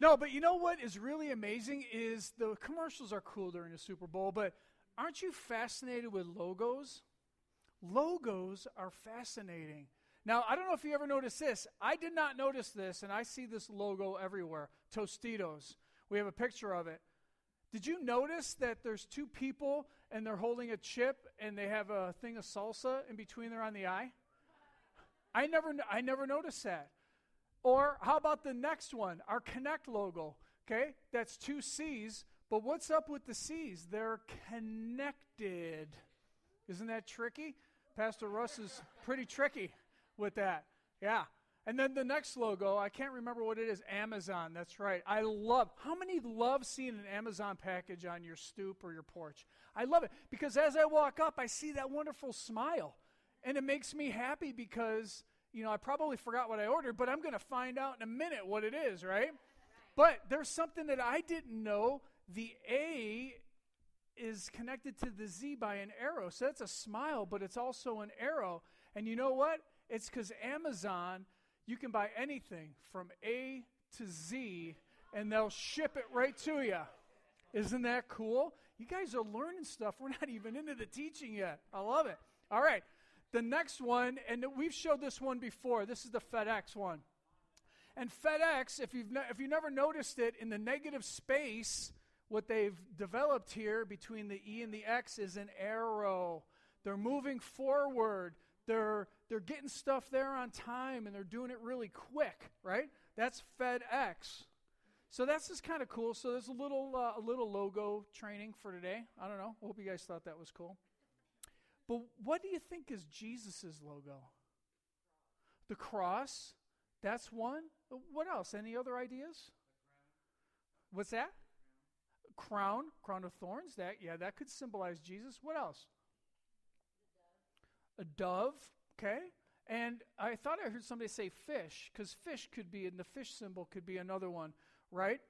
No, but you know what is really amazing is the commercials are cool during the Super Bowl, but aren't you fascinated with logos? Logos are fascinating. Now, I don't know if you ever noticed this. I did not notice this, and I see this logo everywhere Tostitos. We have a picture of it. Did you notice that there's two people and they're holding a chip and they have a thing of salsa in between there on the eye? I never, I never noticed that. Or how about the next one, our Connect logo? Okay, that's two C's, but what's up with the C's? They're connected. Isn't that tricky? Pastor Russ is pretty tricky with that. Yeah. And then the next logo, I can't remember what it is Amazon. That's right. I love, how many love seeing an Amazon package on your stoop or your porch? I love it because as I walk up, I see that wonderful smile. And it makes me happy because you know, I probably forgot what I ordered, but I'm going to find out in a minute what it is, right? But there's something that I didn't know. The A is connected to the Z by an arrow. So that's a smile, but it's also an arrow. And you know what? It's because Amazon, you can buy anything from A to Z, and they'll ship it right to you. Isn't that cool? You guys are learning stuff. We're not even into the teaching yet. I love it. All right. The next one, and we've showed this one before, this is the FedEx one. And FedEx, if you've, ne- if you never noticed it, in the negative space, what they've developed here between the E and the X is an arrow. They're moving forward. They're, they're getting stuff there on time and they're doing it really quick, right? That's FedEx. So that's just kind of cool. So there's a little, uh, a little logo training for today. I don't know. Hope you guys thought that was cool. But what do you think is Jesus' logo? The cross. That's one. What else? Any other ideas? What's that? Crown, crown of thorns. That yeah, that could symbolize Jesus. What else? A dove. Okay. And I thought I heard somebody say fish, because fish could be, and the fish symbol could be another one, right?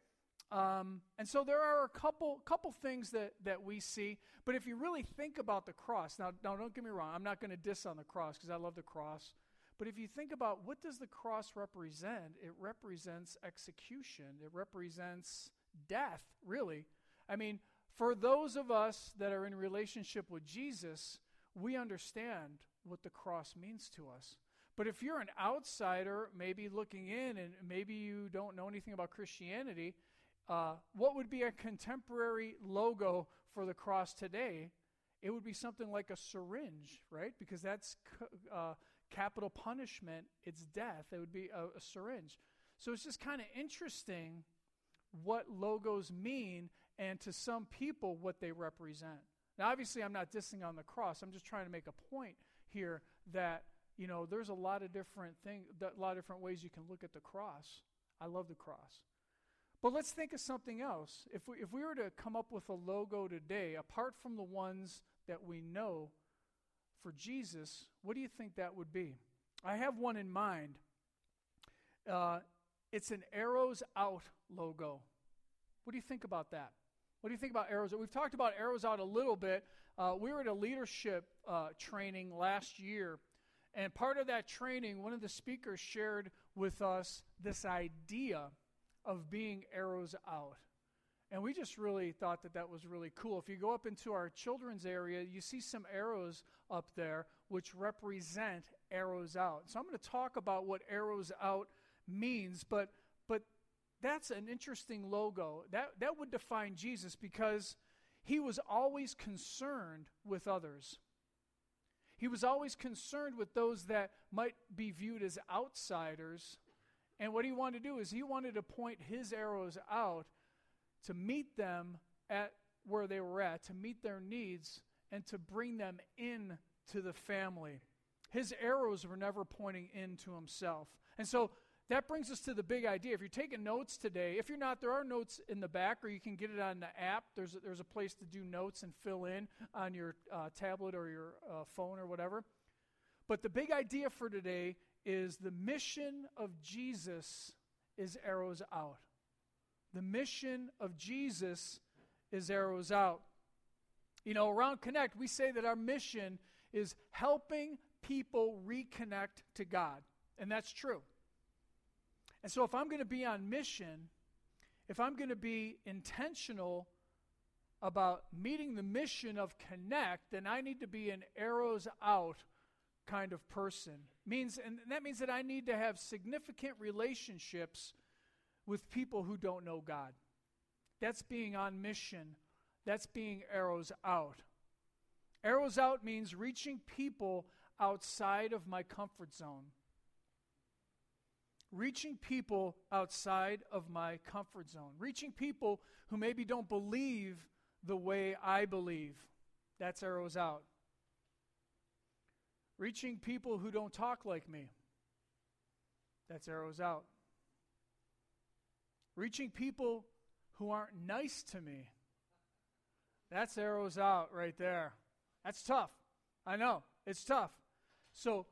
Um, and so there are a couple couple things that, that we see. But if you really think about the cross, now, now don't get me wrong, I'm not going to diss on the cross because I love the cross. But if you think about what does the cross represent, it represents execution. It represents death, really. I mean, for those of us that are in relationship with Jesus, we understand what the cross means to us. But if you're an outsider, maybe looking in and maybe you don't know anything about Christianity, uh, what would be a contemporary logo for the cross today? It would be something like a syringe, right? Because that's uh, capital punishment, it's death. It would be a, a syringe. So it's just kind of interesting what logos mean and to some people what they represent. Now, obviously, I'm not dissing on the cross. I'm just trying to make a point here that you know there's a lot of different things, a lot of different ways you can look at the cross. I love the cross. But let's think of something else. If we, if we were to come up with a logo today, apart from the ones that we know for Jesus, what do you think that would be? I have one in mind. Uh, it's an arrows out logo. What do you think about that? What do you think about arrows? We've talked about arrows out a little bit. Uh, we were at a leadership uh, training last year, and part of that training, one of the speakers shared with us this idea of being arrows out. And we just really thought that that was really cool. If you go up into our children's area, you see some arrows up there which represent arrows out. So I'm going to talk about what arrows out means, but but that's an interesting logo. That that would define Jesus because he was always concerned with others. He was always concerned with those that might be viewed as outsiders and what he wanted to do is he wanted to point his arrows out to meet them at where they were at, to meet their needs, and to bring them in to the family. His arrows were never pointing into himself. And so that brings us to the big idea. If you're taking notes today, if you're not, there are notes in the back, or you can get it on the app. There's a, there's a place to do notes and fill in on your uh, tablet or your uh, phone or whatever. But the big idea for today is the mission of Jesus is arrows out. The mission of Jesus is arrows out. You know, around Connect, we say that our mission is helping people reconnect to God. And that's true. And so if I'm going to be on mission, if I'm going to be intentional about meeting the mission of Connect, then I need to be an arrows out kind of person. Means and that means that I need to have significant relationships with people who don't know God. That's being on mission. That's being arrows out. Arrows out means reaching people outside of my comfort zone. Reaching people outside of my comfort zone. Reaching people who maybe don't believe the way I believe. That's arrows out. Reaching people who don't talk like me. That's arrows out. Reaching people who aren't nice to me. That's arrows out right there. That's tough. I know. It's tough. So,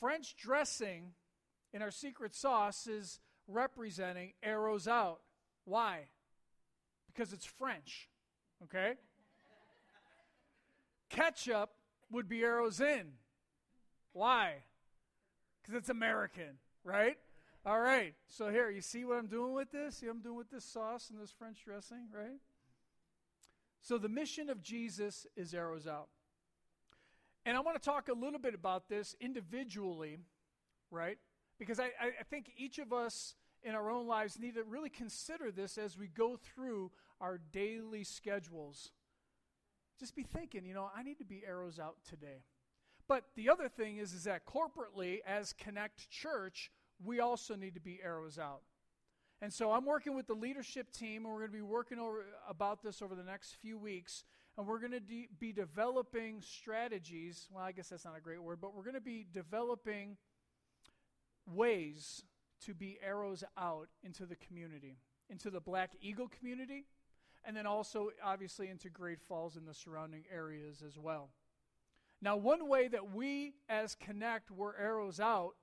French dressing in our secret sauce is representing arrows out. Why? Because it's French. Okay? Ketchup would be arrows in. Why? Because it's American, right? All right. So here, you see what I'm doing with this? See what I'm doing with this sauce and this French dressing, right? So the mission of Jesus is arrows out. And I want to talk a little bit about this individually, right? Because I, I think each of us in our own lives need to really consider this as we go through our daily schedules. Just be thinking, you know, I need to be arrows out today. But the other thing is, is that corporately, as Connect Church, we also need to be arrows out. And so I'm working with the leadership team, and we're going to be working over, about this over the next few weeks. And we're going to de- be developing strategies. Well, I guess that's not a great word, but we're going to be developing ways to be arrows out into the community, into the Black Eagle community, and then also, obviously, into Great Falls and the surrounding areas as well. Now, one way that we as Connect were arrows out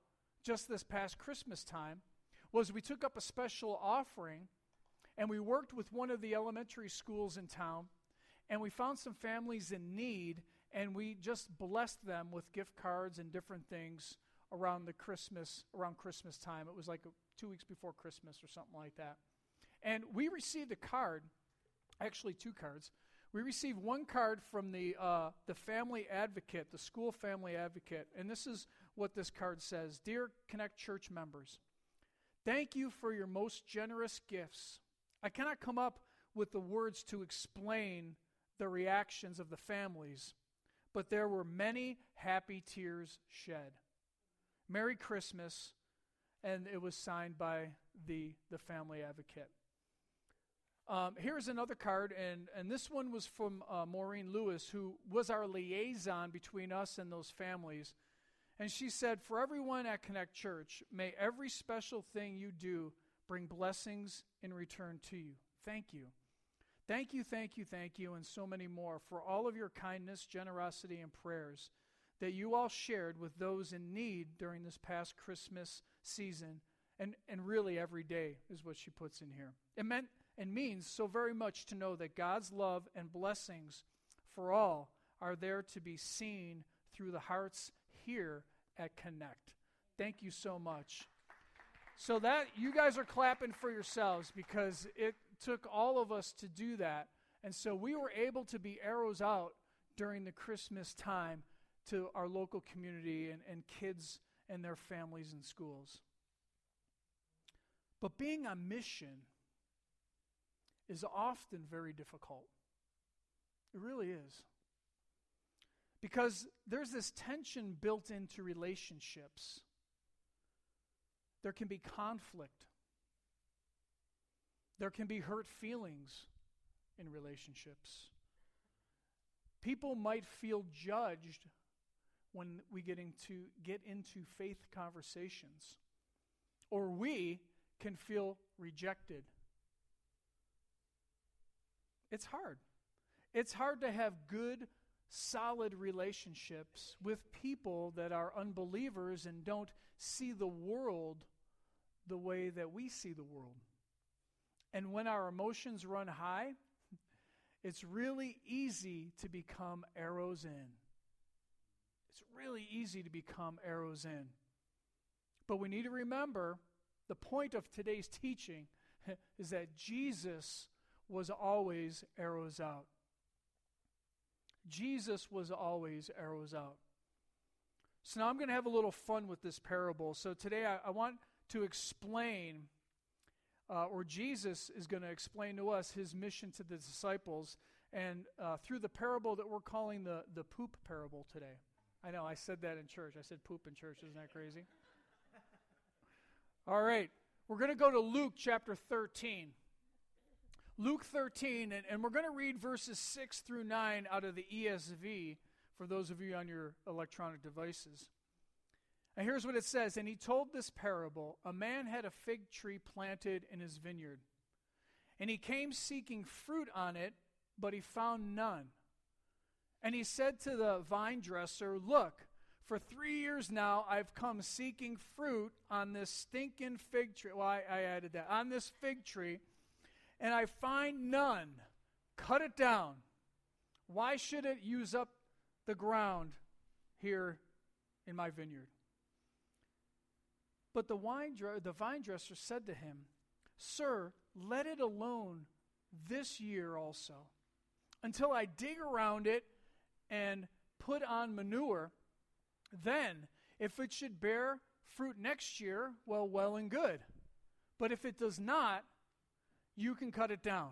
just this past Christmas time was we took up a special offering and we worked with one of the elementary schools in town and we found some families in need and we just blessed them with gift cards and different things around the Christmas around Christmas time. It was like 2 weeks before Christmas or something like that. And we received a card, actually two cards we received one card from the, uh, the family advocate, the school family advocate, and this is what this card says Dear Connect Church members, thank you for your most generous gifts. I cannot come up with the words to explain the reactions of the families, but there were many happy tears shed. Merry Christmas, and it was signed by the, the family advocate. Um, here's another card, and, and this one was from uh, Maureen Lewis, who was our liaison between us and those families. And she said, For everyone at Connect Church, may every special thing you do bring blessings in return to you. Thank you. Thank you, thank you, thank you, and so many more for all of your kindness, generosity, and prayers that you all shared with those in need during this past Christmas season. And, and really, every day is what she puts in here. It meant and means so very much to know that God's love and blessings for all are there to be seen through the hearts here at Connect. Thank you so much. So that you guys are clapping for yourselves because it took all of us to do that. And so we were able to be arrows out during the Christmas time to our local community and, and kids and their families and schools. But being on mission is often very difficult. It really is. Because there's this tension built into relationships. There can be conflict. There can be hurt feelings in relationships. People might feel judged when we get into, get into faith conversations. Or we can feel rejected it's hard. It's hard to have good, solid relationships with people that are unbelievers and don't see the world the way that we see the world. And when our emotions run high, it's really easy to become arrows in. It's really easy to become arrows in. But we need to remember the point of today's teaching is that Jesus was always arrows out. Jesus was always arrows out. So now I'm going to have a little fun with this parable. So today I, I want to explain, uh, or Jesus is going to explain to us his mission to the disciples, and uh, through the parable that we're calling the, the poop parable today. I know, I said that in church. I said poop in church. Isn't that crazy? All right, we're going to go to Luke chapter 13. Luke 13, and, and we're going to read verses 6 through 9 out of the ESV for those of you on your electronic devices. And here's what it says And he told this parable A man had a fig tree planted in his vineyard, and he came seeking fruit on it, but he found none. And he said to the vine dresser, Look, for three years now I've come seeking fruit on this stinking fig tree. Well, I, I added that. On this fig tree, and I find none. Cut it down. Why should it use up the ground here in my vineyard? But the, wine the vine dresser said to him, Sir, let it alone this year also, until I dig around it and put on manure. Then, if it should bear fruit next year, well, well and good. But if it does not, you can cut it down.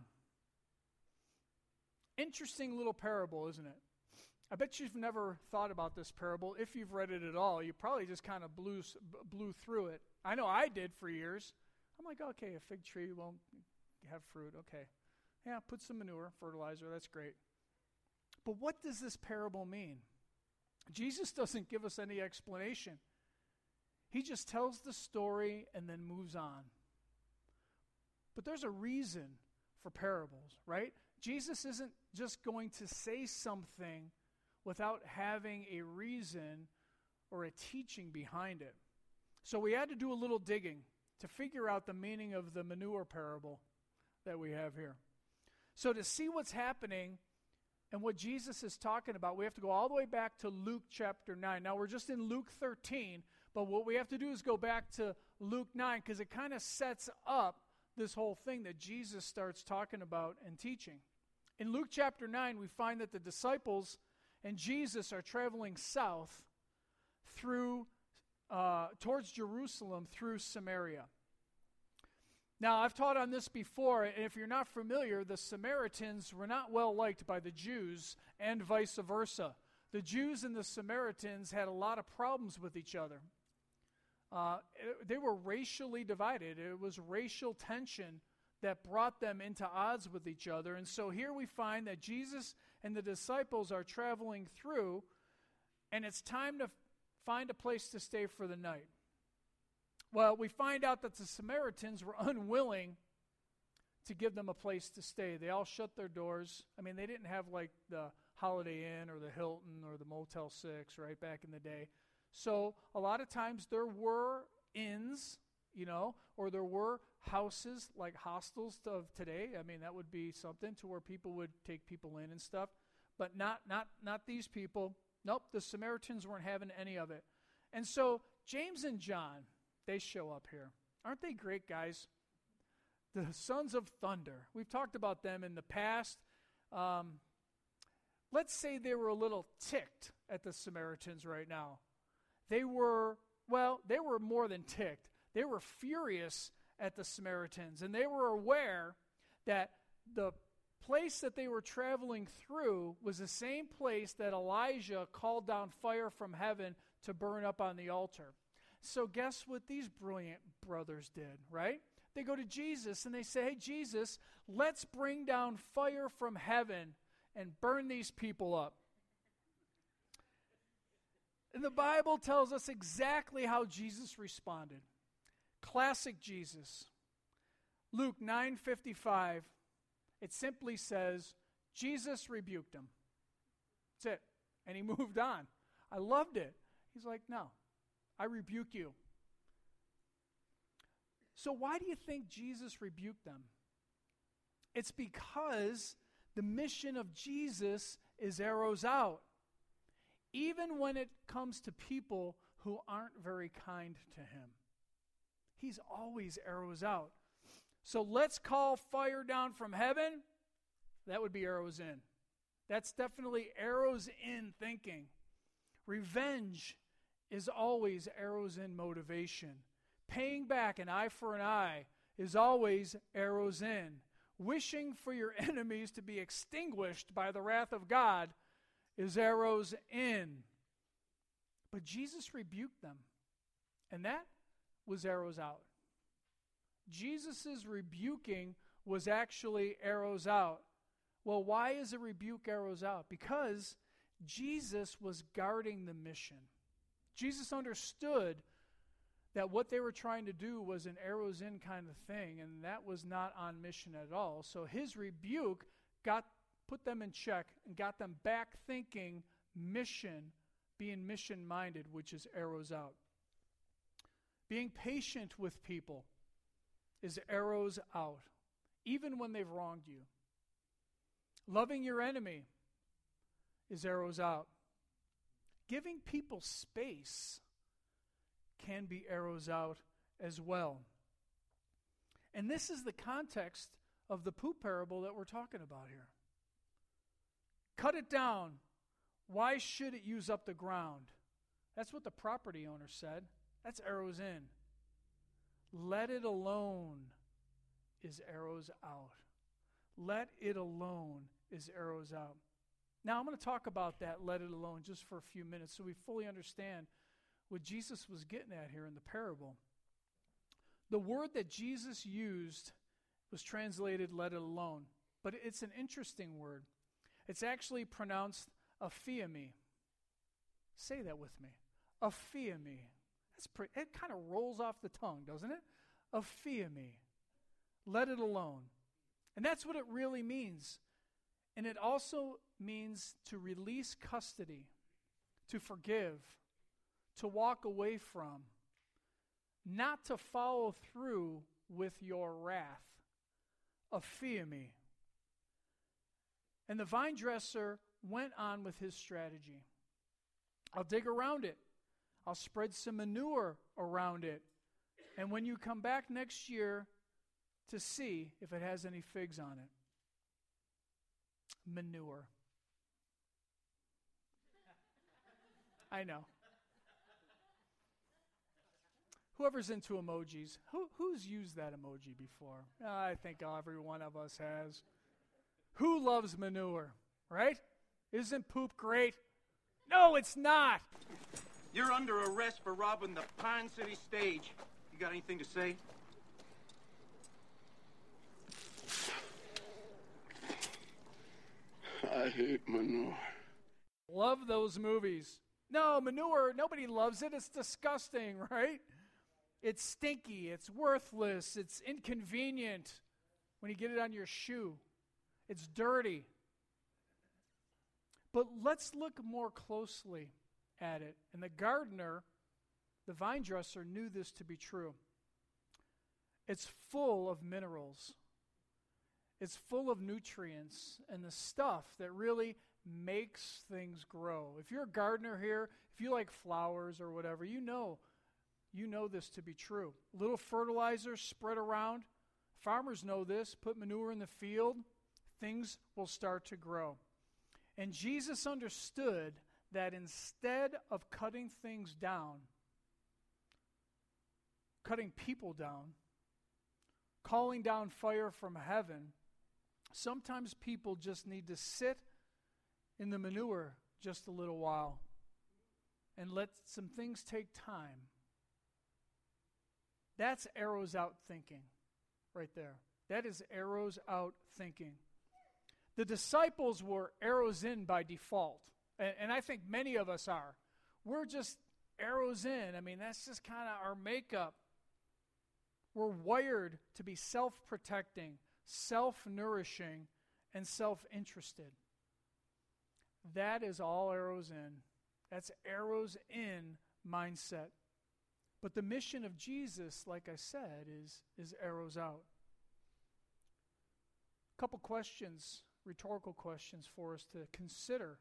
Interesting little parable, isn't it? I bet you've never thought about this parable. If you've read it at all, you probably just kind of blew, blew through it. I know I did for years. I'm like, okay, a fig tree won't have fruit. Okay. Yeah, put some manure, fertilizer. That's great. But what does this parable mean? Jesus doesn't give us any explanation. He just tells the story and then moves on. But there's a reason for parables, right? Jesus isn't just going to say something without having a reason or a teaching behind it. So we had to do a little digging to figure out the meaning of the manure parable that we have here. So to see what's happening and what Jesus is talking about, we have to go all the way back to Luke chapter 9. Now we're just in Luke 13, but what we have to do is go back to Luke 9 because it kind of sets up this whole thing that Jesus starts talking about and teaching. In Luke chapter 9, we find that the disciples and Jesus are traveling south through uh, towards Jerusalem through Samaria. Now, I've taught on this before, and if you're not familiar, the Samaritans were not well liked by the Jews, and vice versa. The Jews and the Samaritans had a lot of problems with each other. Uh, they were racially divided. It was racial tension that brought them into odds with each other. And so here we find that Jesus and the disciples are traveling through, and it's time to find a place to stay for the night. Well, we find out that the Samaritans were unwilling to give them a place to stay. They all shut their doors. I mean, they didn't have like the Holiday Inn or the Hilton or the Motel 6, right, back in the day. So a lot of times there were inns, you know, or there were houses like hostels of today. I mean, that would be something to where people would take people in and stuff, but not not not these people. Nope, the Samaritans weren't having any of it. And so James and John, they show up here. Aren't they great guys? The sons of thunder. We've talked about them in the past. Um, let's say they were a little ticked at the Samaritans right now. They were, well, they were more than ticked. They were furious at the Samaritans, and they were aware that the place that they were traveling through was the same place that Elijah called down fire from heaven to burn up on the altar. So, guess what these brilliant brothers did, right? They go to Jesus and they say, Hey, Jesus, let's bring down fire from heaven and burn these people up. And the Bible tells us exactly how Jesus responded. Classic Jesus. Luke 9:55 it simply says Jesus rebuked him. That's it. And he moved on. I loved it. He's like, "No. I rebuke you." So why do you think Jesus rebuked them? It's because the mission of Jesus is arrows out even when it comes to people who aren't very kind to him. He's always arrows out. So let's call fire down from heaven. That would be arrows in. That's definitely arrows in thinking. Revenge is always arrows in motivation. Paying back an eye for an eye is always arrows in. Wishing for your enemies to be extinguished by the wrath of God is arrows in. But Jesus rebuked them, and that was arrows out. Jesus' rebuking was actually arrows out. Well, why is a rebuke arrows out? Because Jesus was guarding the mission. Jesus understood that what they were trying to do was an arrows in kind of thing, and that was not on mission at all. So his rebuke got put them in check and got them back thinking mission, being mission minded, which is arrows out. Being patient with people is arrows out, even when they've wronged you. Loving your enemy is arrows out. Giving people space can be arrows out as well. And this is the context of the poop parable that we're talking about here. Cut it down. Why should it use up the ground? That's what the property owner said. That's arrows in. Let it alone is arrows out. Let it alone is arrows out. Now, I'm going to talk about that, let it alone, just for a few minutes so we fully understand what Jesus was getting at here in the parable. The word that Jesus used was translated let it alone, but it's an interesting word. It's actually pronounced aphiemi. Say that with me. Aphiemi. That's pretty, it kind of rolls off the tongue, doesn't it? Aphiemi. Let it alone. And that's what it really means. And it also means to release custody, to forgive, to walk away from, not to follow through with your wrath. Aphiemi. And the vine dresser went on with his strategy. I'll dig around it. I'll spread some manure around it. And when you come back next year to see if it has any figs on it, manure. I know. Whoever's into emojis, who, who's used that emoji before? I think every one of us has. Who loves manure, right? Isn't poop great? No, it's not. You're under arrest for robbing the Pine City stage. You got anything to say? I hate manure. Love those movies. No, manure, nobody loves it. It's disgusting, right? It's stinky, it's worthless, it's inconvenient when you get it on your shoe. It's dirty. But let's look more closely at it. And the gardener, the vine dresser, knew this to be true. It's full of minerals, it's full of nutrients and the stuff that really makes things grow. If you're a gardener here, if you like flowers or whatever, you know you know this to be true. Little fertilizer spread around. Farmers know this. Put manure in the field, things will start to grow. And Jesus understood that instead of cutting things down, cutting people down, calling down fire from heaven, sometimes people just need to sit in the manure just a little while and let some things take time. That's arrows out thinking right there. That is arrows out thinking. The disciples were arrows in by default. And, and I think many of us are. We're just arrows in. I mean, that's just kind of our makeup. We're wired to be self protecting, self nourishing, and self interested. That is all arrows in. That's arrows in mindset. But the mission of Jesus, like I said, is, is arrows out. A couple questions, rhetorical questions for us to consider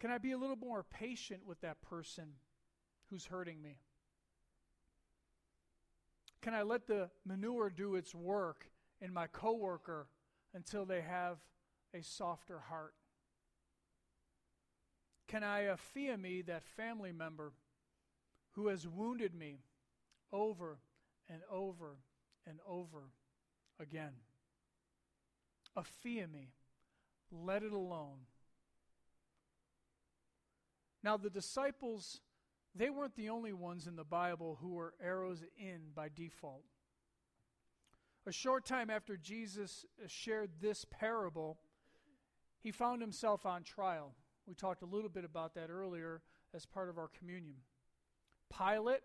can I be a little more patient with that person who's hurting me? Can I let the manure do its work in my coworker until they have a softer heart? Can I uh, aphiemi that family member who has wounded me over and over and over again? Aphiemi, let it alone. Now, the disciples, they weren't the only ones in the Bible who were arrows in by default. A short time after Jesus shared this parable, he found himself on trial. We talked a little bit about that earlier as part of our communion. Pilate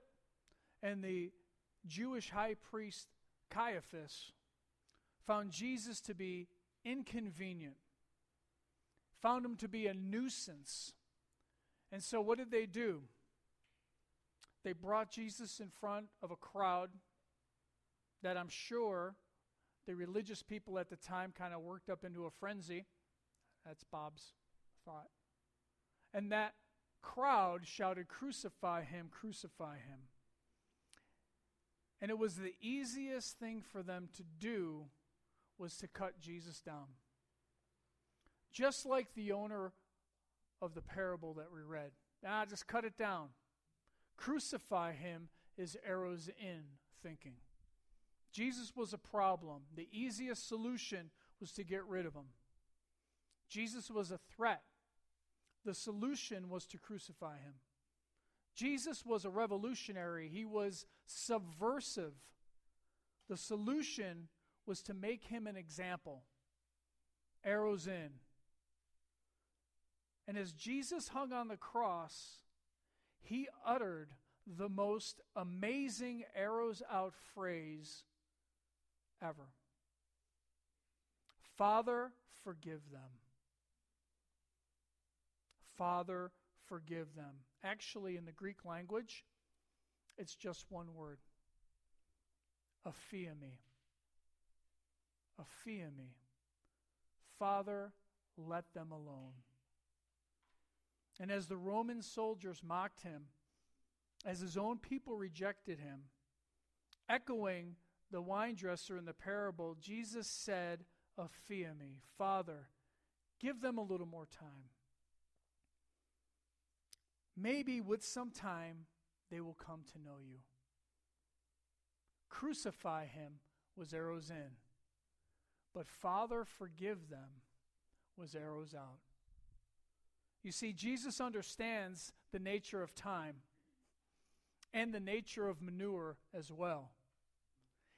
and the Jewish high priest Caiaphas found Jesus to be inconvenient, found him to be a nuisance. And so, what did they do? They brought Jesus in front of a crowd that I'm sure the religious people at the time kind of worked up into a frenzy. That's Bob's thought. And that crowd shouted, Crucify him, crucify him. And it was the easiest thing for them to do was to cut Jesus down. Just like the owner of the parable that we read. Ah, just cut it down. Crucify him is arrows in thinking. Jesus was a problem. The easiest solution was to get rid of him. Jesus was a threat. The solution was to crucify him. Jesus was a revolutionary, he was subversive. The solution was to make him an example. Arrows in. And as Jesus hung on the cross, he uttered the most amazing arrows out phrase ever Father, forgive them. Father, forgive them. Actually, in the Greek language, it's just one word aphiemi. Aphiemi. Father, let them alone. And as the Roman soldiers mocked him, as his own people rejected him, echoing the wine dresser in the parable, Jesus said, oh, Aphiemi, Father, give them a little more time. Maybe with some time they will come to know you. Crucify him was arrows in, but Father, forgive them was arrows out. You see, Jesus understands the nature of time and the nature of manure as well.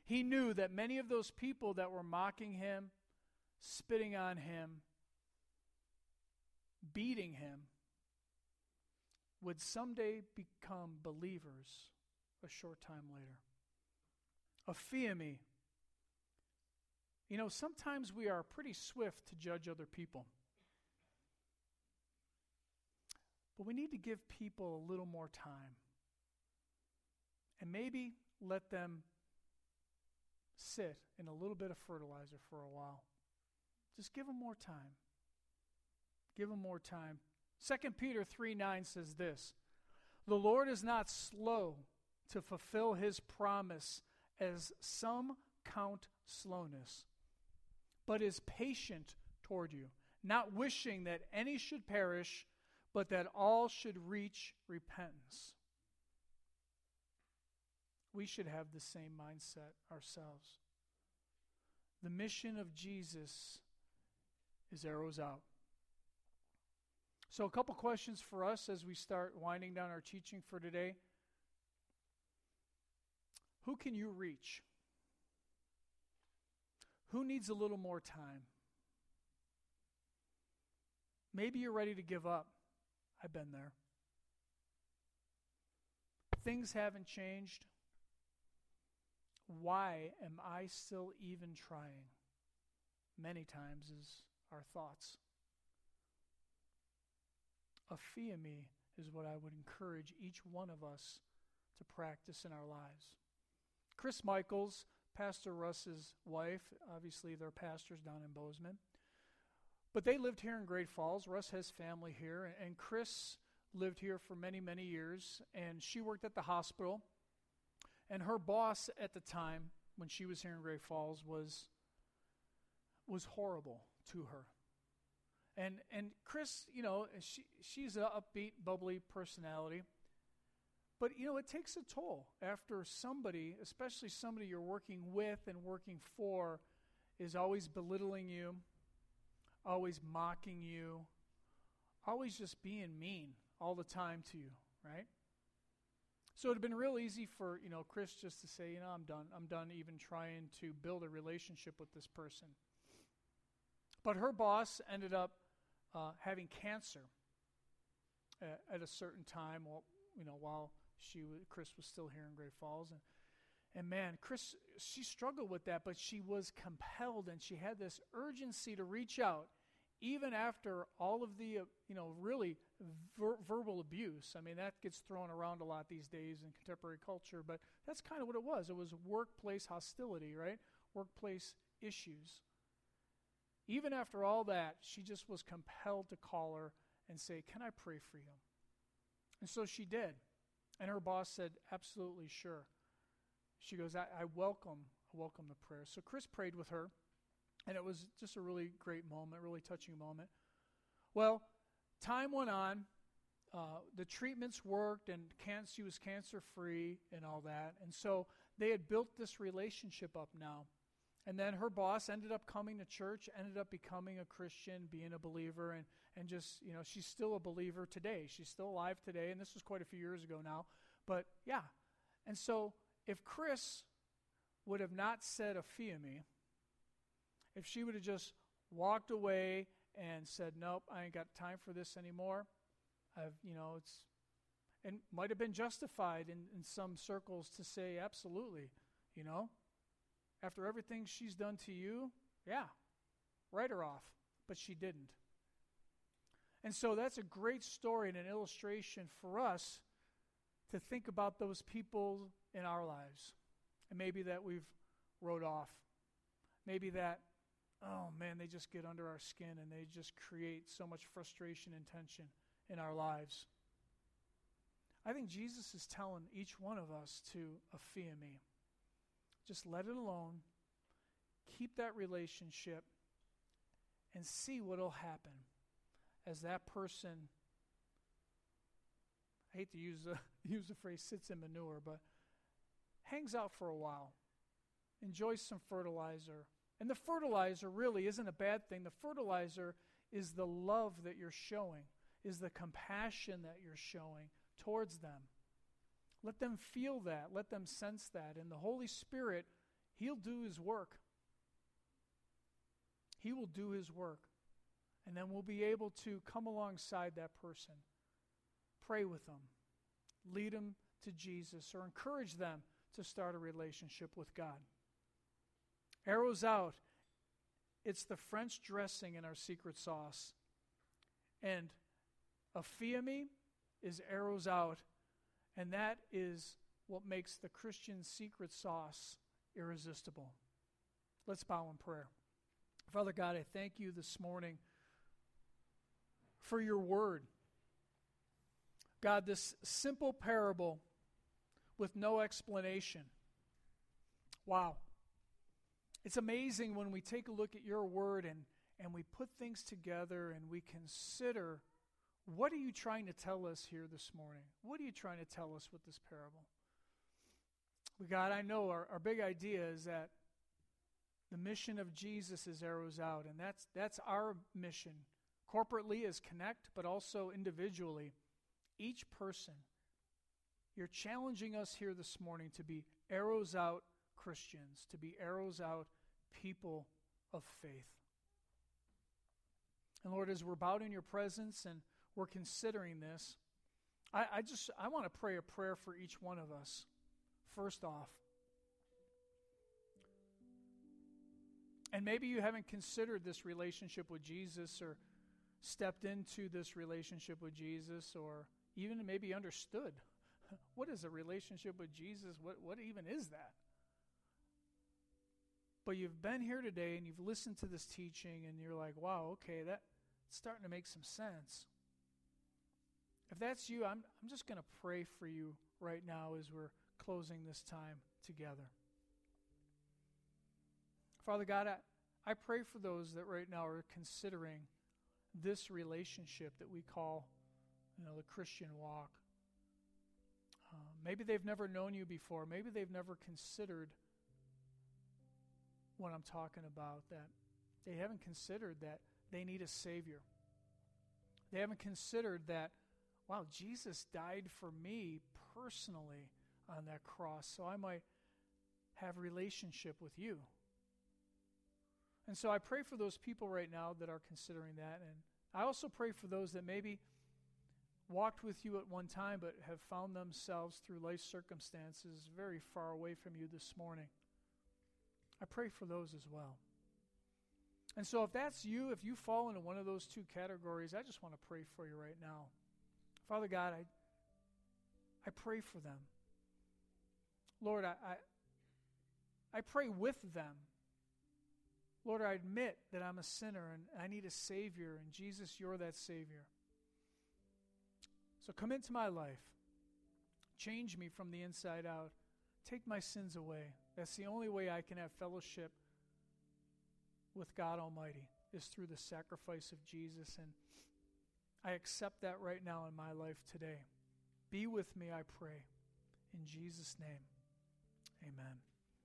He knew that many of those people that were mocking him, spitting on him, beating him, would someday become believers a short time later. Aphiemi. You know, sometimes we are pretty swift to judge other people. But we need to give people a little more time. And maybe let them sit in a little bit of fertilizer for a while. Just give them more time. Give them more time. 2 Peter 3 9 says this The Lord is not slow to fulfill his promise, as some count slowness, but is patient toward you, not wishing that any should perish, but that all should reach repentance. We should have the same mindset ourselves. The mission of Jesus is arrows out. So, a couple questions for us as we start winding down our teaching for today. Who can you reach? Who needs a little more time? Maybe you're ready to give up. I've been there. Things haven't changed. Why am I still even trying? Many times is our thoughts. Aphiemi is what I would encourage each one of us to practice in our lives. Chris Michaels, Pastor Russ's wife, obviously they're pastors down in Bozeman, but they lived here in Great Falls. Russ has family here, and Chris lived here for many, many years, and she worked at the hospital. and her boss at the time when she was here in Great Falls was was horrible to her. And and Chris, you know, she she's an upbeat, bubbly personality. But you know, it takes a toll after somebody, especially somebody you're working with and working for, is always belittling you, always mocking you, always just being mean all the time to you, right? So it'd been real easy for, you know, Chris just to say, you know, I'm done. I'm done even trying to build a relationship with this person. But her boss ended up uh, having cancer at, at, a certain time, while, you know, while she was, Chris was still here in Great Falls, and and man, Chris, she struggled with that, but she was compelled, and she had this urgency to reach out, even after all of the, uh, you know, really ver- verbal abuse. I mean, that gets thrown around a lot these days in contemporary culture, but that's kind of what it was. It was workplace hostility, right? Workplace issues. Even after all that, she just was compelled to call her and say, Can I pray for you? And so she did. And her boss said, Absolutely sure. She goes, I, I welcome, I welcome the prayer. So Chris prayed with her, and it was just a really great moment, really touching moment. Well, time went on. Uh, the treatments worked, and can- she was cancer free and all that. And so they had built this relationship up now. And then her boss ended up coming to church, ended up becoming a Christian, being a believer, and, and just, you know, she's still a believer today. She's still alive today, and this was quite a few years ago now. But yeah. And so if Chris would have not said a me, if she would have just walked away and said, Nope, I ain't got time for this anymore, I've, you know, it's, and might have been justified in, in some circles to say, Absolutely, you know, after everything she's done to you, yeah, write her off. But she didn't. And so that's a great story and an illustration for us to think about those people in our lives. And maybe that we've wrote off. Maybe that, oh man, they just get under our skin and they just create so much frustration and tension in our lives. I think Jesus is telling each one of us to aphiemi. Just let it alone. Keep that relationship and see what will happen as that person I hate to use the use the phrase sits in manure, but hangs out for a while, enjoys some fertilizer. And the fertilizer really isn't a bad thing. The fertilizer is the love that you're showing, is the compassion that you're showing towards them. Let them feel that. Let them sense that. And the Holy Spirit, He'll do His work. He will do His work. And then we'll be able to come alongside that person, pray with them, lead them to Jesus, or encourage them to start a relationship with God. Arrows out. It's the French dressing in our secret sauce. And aphiemi is arrows out and that is what makes the Christian secret sauce irresistible. Let's bow in prayer. Father God, I thank you this morning for your word. God, this simple parable with no explanation. Wow. It's amazing when we take a look at your word and, and we put things together and we consider what are you trying to tell us here this morning? What are you trying to tell us with this parable? God, I know our, our big idea is that the mission of Jesus is arrows out, and that's, that's our mission. Corporately as Connect, but also individually. Each person. You're challenging us here this morning to be arrows out Christians, to be arrows out people of faith. And Lord, as we're bowed in your presence and we're considering this, I, I just I want to pray a prayer for each one of us. First off, and maybe you haven't considered this relationship with Jesus or stepped into this relationship with Jesus or even maybe understood what is a relationship with Jesus? What, what even is that? But you've been here today and you've listened to this teaching and you're like, wow, okay, that's starting to make some sense. If that's you, I'm, I'm just going to pray for you right now as we're closing this time together. Father God, I, I pray for those that right now are considering this relationship that we call, you know, the Christian walk. Uh, maybe they've never known you before. Maybe they've never considered what I'm talking about. That they haven't considered that they need a Savior. They haven't considered that, wow, Jesus died for me personally on that cross, so I might have relationship with you. And so I pray for those people right now that are considering that. And I also pray for those that maybe walked with you at one time but have found themselves through life circumstances very far away from you this morning. I pray for those as well. And so, if that's you, if you fall into one of those two categories, I just want to pray for you right now. Father God, I, I pray for them. Lord, I, I, I pray with them. Lord, I admit that I'm a sinner and I need a Savior, and Jesus, you're that Savior. So come into my life. Change me from the inside out. Take my sins away. That's the only way I can have fellowship with God Almighty, is through the sacrifice of Jesus. And I accept that right now in my life today. Be with me, I pray. In Jesus' name, amen.